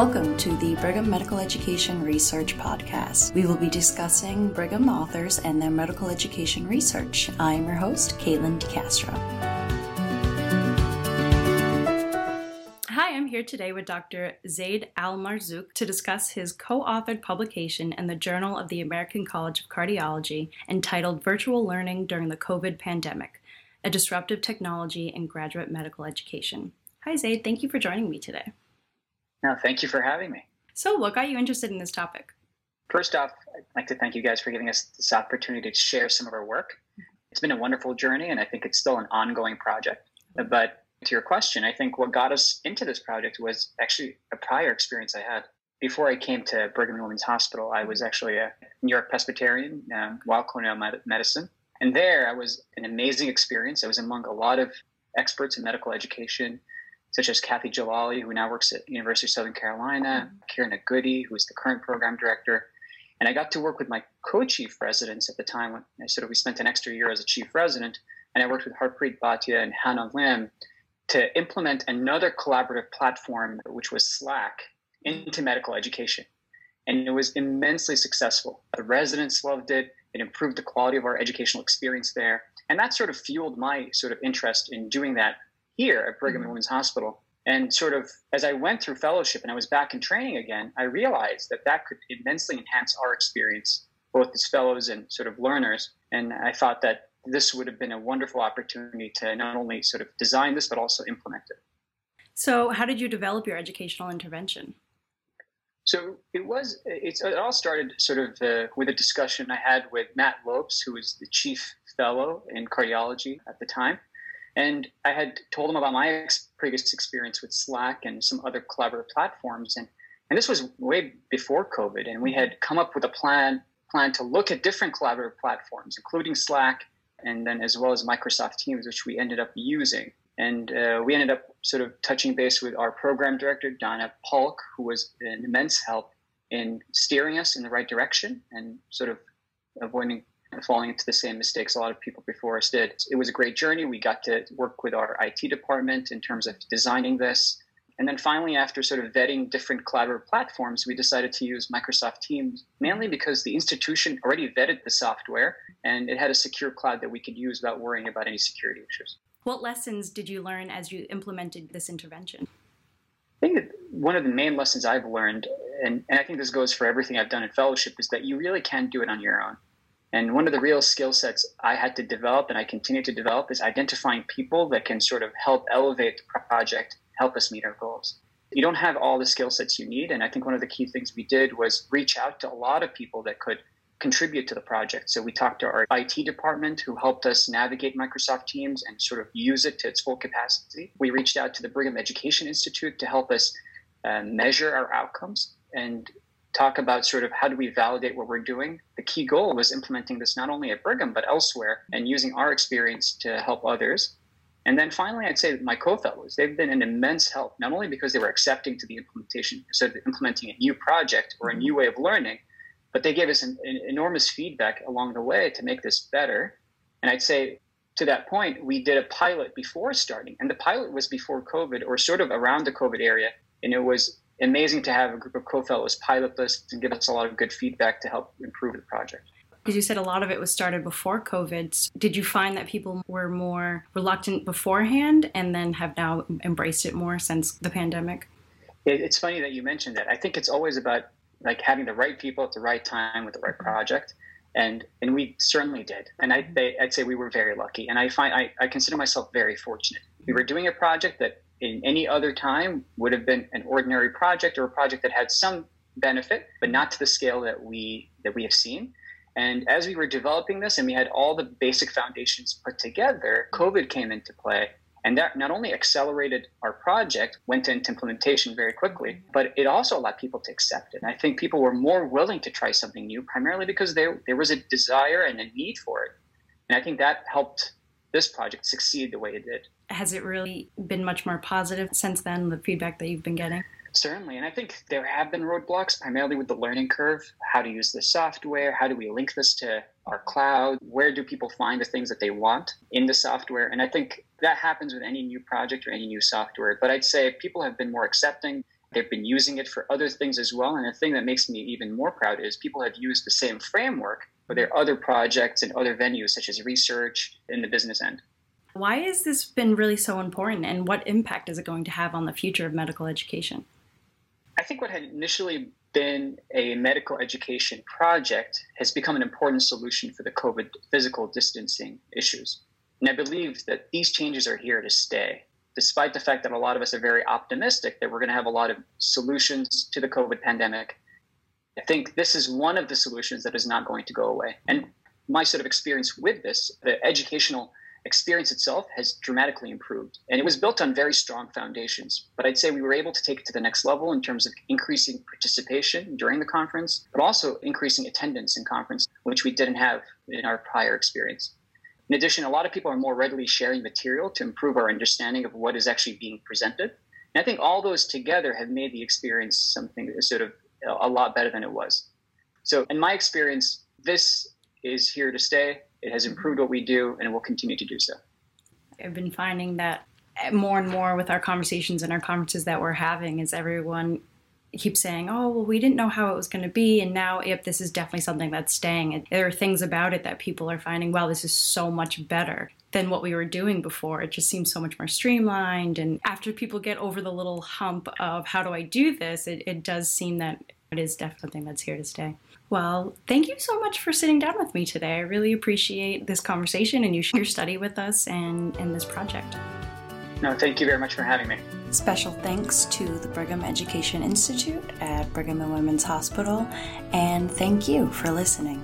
Welcome to the Brigham Medical Education Research Podcast. We will be discussing Brigham authors and their medical education research. I am your host, Caitlin DeCastro. Hi, I'm here today with Dr. Zaid Almarzooq to discuss his co authored publication in the Journal of the American College of Cardiology entitled Virtual Learning During the COVID Pandemic A Disruptive Technology in Graduate Medical Education. Hi, Zaid. Thank you for joining me today. No, thank you for having me. So, what got you interested in this topic? First off, I'd like to thank you guys for giving us this opportunity to share some of our work. It's been a wonderful journey, and I think it's still an ongoing project. But to your question, I think what got us into this project was actually a prior experience I had. Before I came to Brigham and Women's Hospital, I was actually a New York Presbyterian, um, Weill Cornell Medicine. And there, I was an amazing experience. I was among a lot of experts in medical education, such as Kathy Jalali, who now works at University of Southern Carolina, mm-hmm. Kieran Goody, who is the current program director. And I got to work with my co-chief residents at the time. When I sort of we spent an extra year as a chief resident, and I worked with Harpreet Bhatia and Hannah Lim to implement another collaborative platform, which was Slack, into medical education. And it was immensely successful. The residents loved it. It improved the quality of our educational experience there. And that sort of fueled my sort of interest in doing that here at Brigham and mm-hmm. Women's Hospital. And sort of as I went through fellowship and I was back in training again, I realized that that could immensely enhance our experience, both as fellows and sort of learners. And I thought that this would have been a wonderful opportunity to not only sort of design this, but also implement it. So, how did you develop your educational intervention? So it was. it all started sort of uh, with a discussion I had with Matt Lopes, who was the chief fellow in cardiology at the time, and I had told him about my ex- previous experience with Slack and some other collaborative platforms. And, and this was way before COVID. And we had come up with a plan, plan to look at different collaborative platforms, including Slack, and then as well as Microsoft Teams, which we ended up using. And uh, we ended up sort of touching base with our program director, Donna Polk, who was an immense help in steering us in the right direction and sort of avoiding falling into the same mistakes a lot of people before us did. It was a great journey. We got to work with our IT department in terms of designing this. And then finally, after sort of vetting different collaborative platforms, we decided to use Microsoft Teams mainly because the institution already vetted the software and it had a secure cloud that we could use without worrying about any security issues. What lessons did you learn as you implemented this intervention? I think that one of the main lessons I've learned, and, and I think this goes for everything I've done in fellowship, is that you really can do it on your own. And one of the real skill sets I had to develop and I continue to develop is identifying people that can sort of help elevate the project, help us meet our goals. You don't have all the skill sets you need. And I think one of the key things we did was reach out to a lot of people that could contribute to the project. So we talked to our IT department who helped us navigate Microsoft Teams and sort of use it to its full capacity. We reached out to the Brigham Education Institute to help us uh, measure our outcomes and talk about sort of how do we validate what we're doing. The key goal was implementing this not only at Brigham, but elsewhere and using our experience to help others. And then finally, I'd say my co-fellows, they've been an immense help, not only because they were accepting to the implementation, so implementing a new project or a new way of learning, but they gave us an, an enormous feedback along the way to make this better. And I'd say to that point, we did a pilot before starting, and the pilot was before COVID or sort of around the COVID area. And it was amazing to have a group of co-fellows pilot this and give us a lot of good feedback to help improve the project. Because you said a lot of it was started before COVID. Did you find that people were more reluctant beforehand and then have now embraced it more since the pandemic? It's funny that you mentioned that. I think it's always about like having the right people at the right time with the right project and and we certainly did and I, i'd say we were very lucky and i find I, I consider myself very fortunate we were doing a project that in any other time would have been an ordinary project or a project that had some benefit, but not to the scale that we that we have seen. And as we were developing this and we had all the basic foundations put together, COVID came into play. And that not only accelerated our project, went into implementation very quickly, but it also allowed people to accept it. And I think people were more willing to try something new, primarily because there, there was a desire and a need for it. And I think that helped this project succeed the way it did has it really been much more positive since then, the feedback that you've been getting? Certainly. And I think there have been roadblocks, primarily with the learning curve how to use the software, how do we link this to our cloud, where do people find the things that they want in the software. And I think that happens with any new project or any new software. But I'd say people have been more accepting They've been using it for other things as well. And the thing that makes me even more proud is people have used the same framework for their other projects and other venues, such as research in the business end. Why has this been really so important, and what impact is it going to have on the future of medical education? I think what had initially been a medical education project has become an important solution for the COVID physical distancing issues. And I believe that these changes are here to stay despite the fact that a lot of us are very optimistic that we're going to have a lot of solutions to the COVID pandemic, I think this is one of the solutions that is not going to go away. And my sort of experience with this, the educational experience itself has dramatically improved. And it was built on very strong foundations. But I'd say we were able to take it to the next level in terms of increasing participation during the conference, but also increasing attendance in conference, which we didn't have in our prior experience. In addition, a lot of people are more readily sharing material to improve our understanding of what is actually being presented. And I think all those together have made the experience something sort of a lot better than it was. So, in my experience, this is here to stay. It has improved what we do, and it will continue to do so. I've been finding that more and more with our conversations and our conferences that we're having is everyone keep saying, oh, well, we didn't know how it was going to be. And now, yep, this is definitely something that's staying. And there are things about it that people are finding, wow, this is so much better than what we were doing before. It just seems so much more streamlined. And after people get over the little hump of how do I do this, it, it does seem that it is definitely something that's here to stay. Well, thank you so much for sitting down with me today. I really appreciate this conversation and you share your study with us and, and this project. No, thank you very much for having me. Special thanks to the Brigham Education Institute at Brigham and Women's Hospital, and thank you for listening.